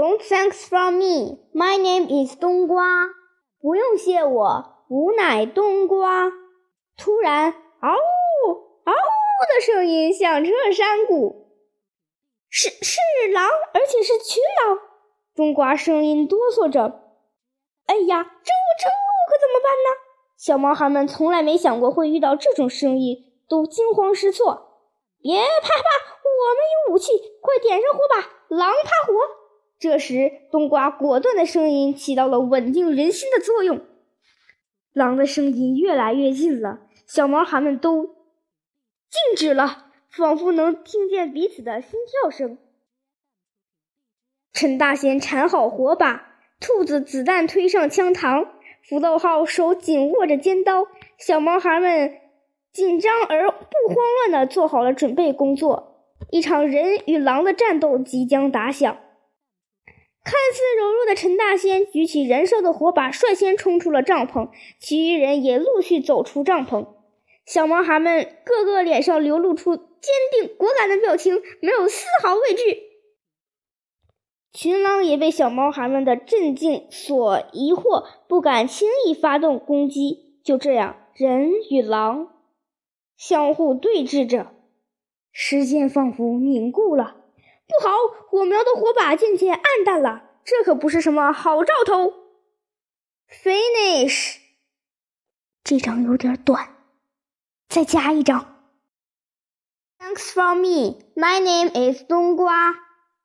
Don't thanks from me. My name is 冬瓜。不用谢我，吾乃冬瓜。突然，嗷呜嗷呜的声音响彻山谷，是是狼，而且是群狼。冬瓜声音哆嗦着：“哎呀，这这可怎么办呢？”小毛孩们从来没想过会遇到这种声音，都惊慌失措。别怕怕，我们有武器，快点上火把！狼怕火。这时，冬瓜果断的声音起到了稳定人心的作用。狼的声音越来越近了，小毛孩们都静止了，仿佛能听见彼此的心跳声。陈大仙缠好火把，兔子子弹推上枪膛，福豆号手紧握着尖刀，小毛孩们紧张而不慌乱地做好了准备工作。一场人与狼的战斗即将打响。看似柔弱的陈大仙举起燃烧的火把，率先冲出了帐篷，其余人也陆续走出帐篷。小毛孩们个个脸上流露出坚定果敢的表情，没有丝毫畏惧。群狼也被小毛孩们的镇静所疑惑，不敢轻易发动攻击。就这样，人与狼相互对峙着，时间仿佛凝固了。不好，火苗的火把渐渐暗淡了，这可不是什么好兆头。Finish，这张有点短，再加一张。Thanks for me. My name is 冬瓜。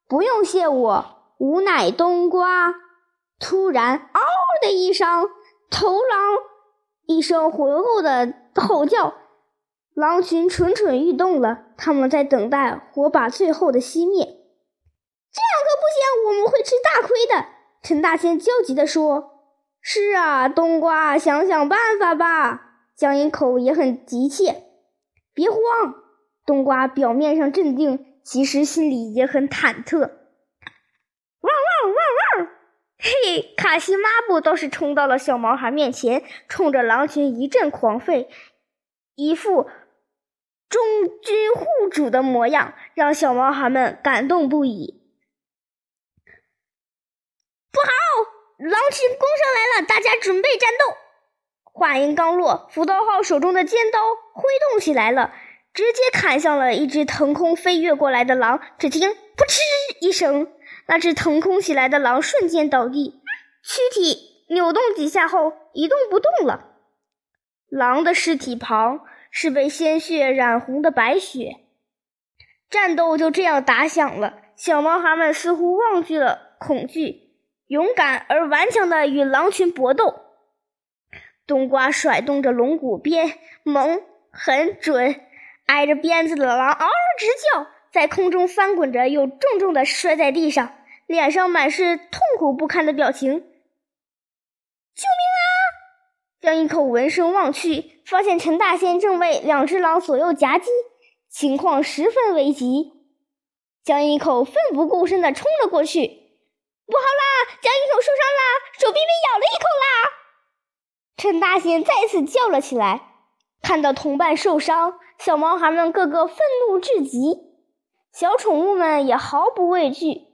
不用谢我，吾乃冬瓜。突然，嗷的一声，头狼一声浑厚的吼叫，狼群蠢蠢欲动了，他们在等待火把最后的熄灭。不行，我们会吃大亏的。陈大仙焦急地说：“是啊，冬瓜，想想办法吧。”江一口也很急切。别慌，冬瓜表面上镇定，其实心里也很忐忑。汪汪汪汪！嘿，卡西抹布倒是冲到了小毛孩面前，冲着狼群一阵狂吠，一副忠君护主的模样，让小毛孩们感动不已。狼群攻上来了！大家准备战斗。话音刚落，福刀号手中的尖刀挥动起来了，直接砍向了一只腾空飞跃过来的狼。只听“扑哧”一声，那只腾空起来的狼瞬间倒地，躯体扭动几下后一动不动了。狼的尸体旁是被鲜血染红的白雪。战斗就这样打响了，小毛孩们似乎忘记了恐惧。勇敢而顽强的与狼群搏斗，冬瓜甩动着龙骨鞭，猛、狠、准，挨着鞭子的狼嗷嗷直叫，在空中翻滚着，又重重的摔在地上，脸上满是痛苦不堪的表情。救命啊！江一口闻声望去，发现陈大仙正被两只狼左右夹击，情况十分危急。江一口奋不顾身的冲了过去。不好啦！江一口受伤啦，手臂被咬了一口啦！陈大仙再次叫了起来。看到同伴受伤，小毛孩们个个愤怒至极，小宠物们也毫不畏惧。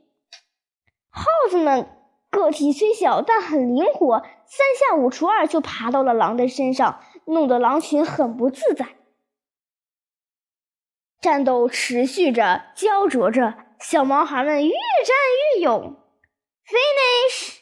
耗子们个体虽小，但很灵活，三下五除二就爬到了狼的身上，弄得狼群很不自在。战斗持续着，焦灼着，小毛孩们越战越勇。Finish!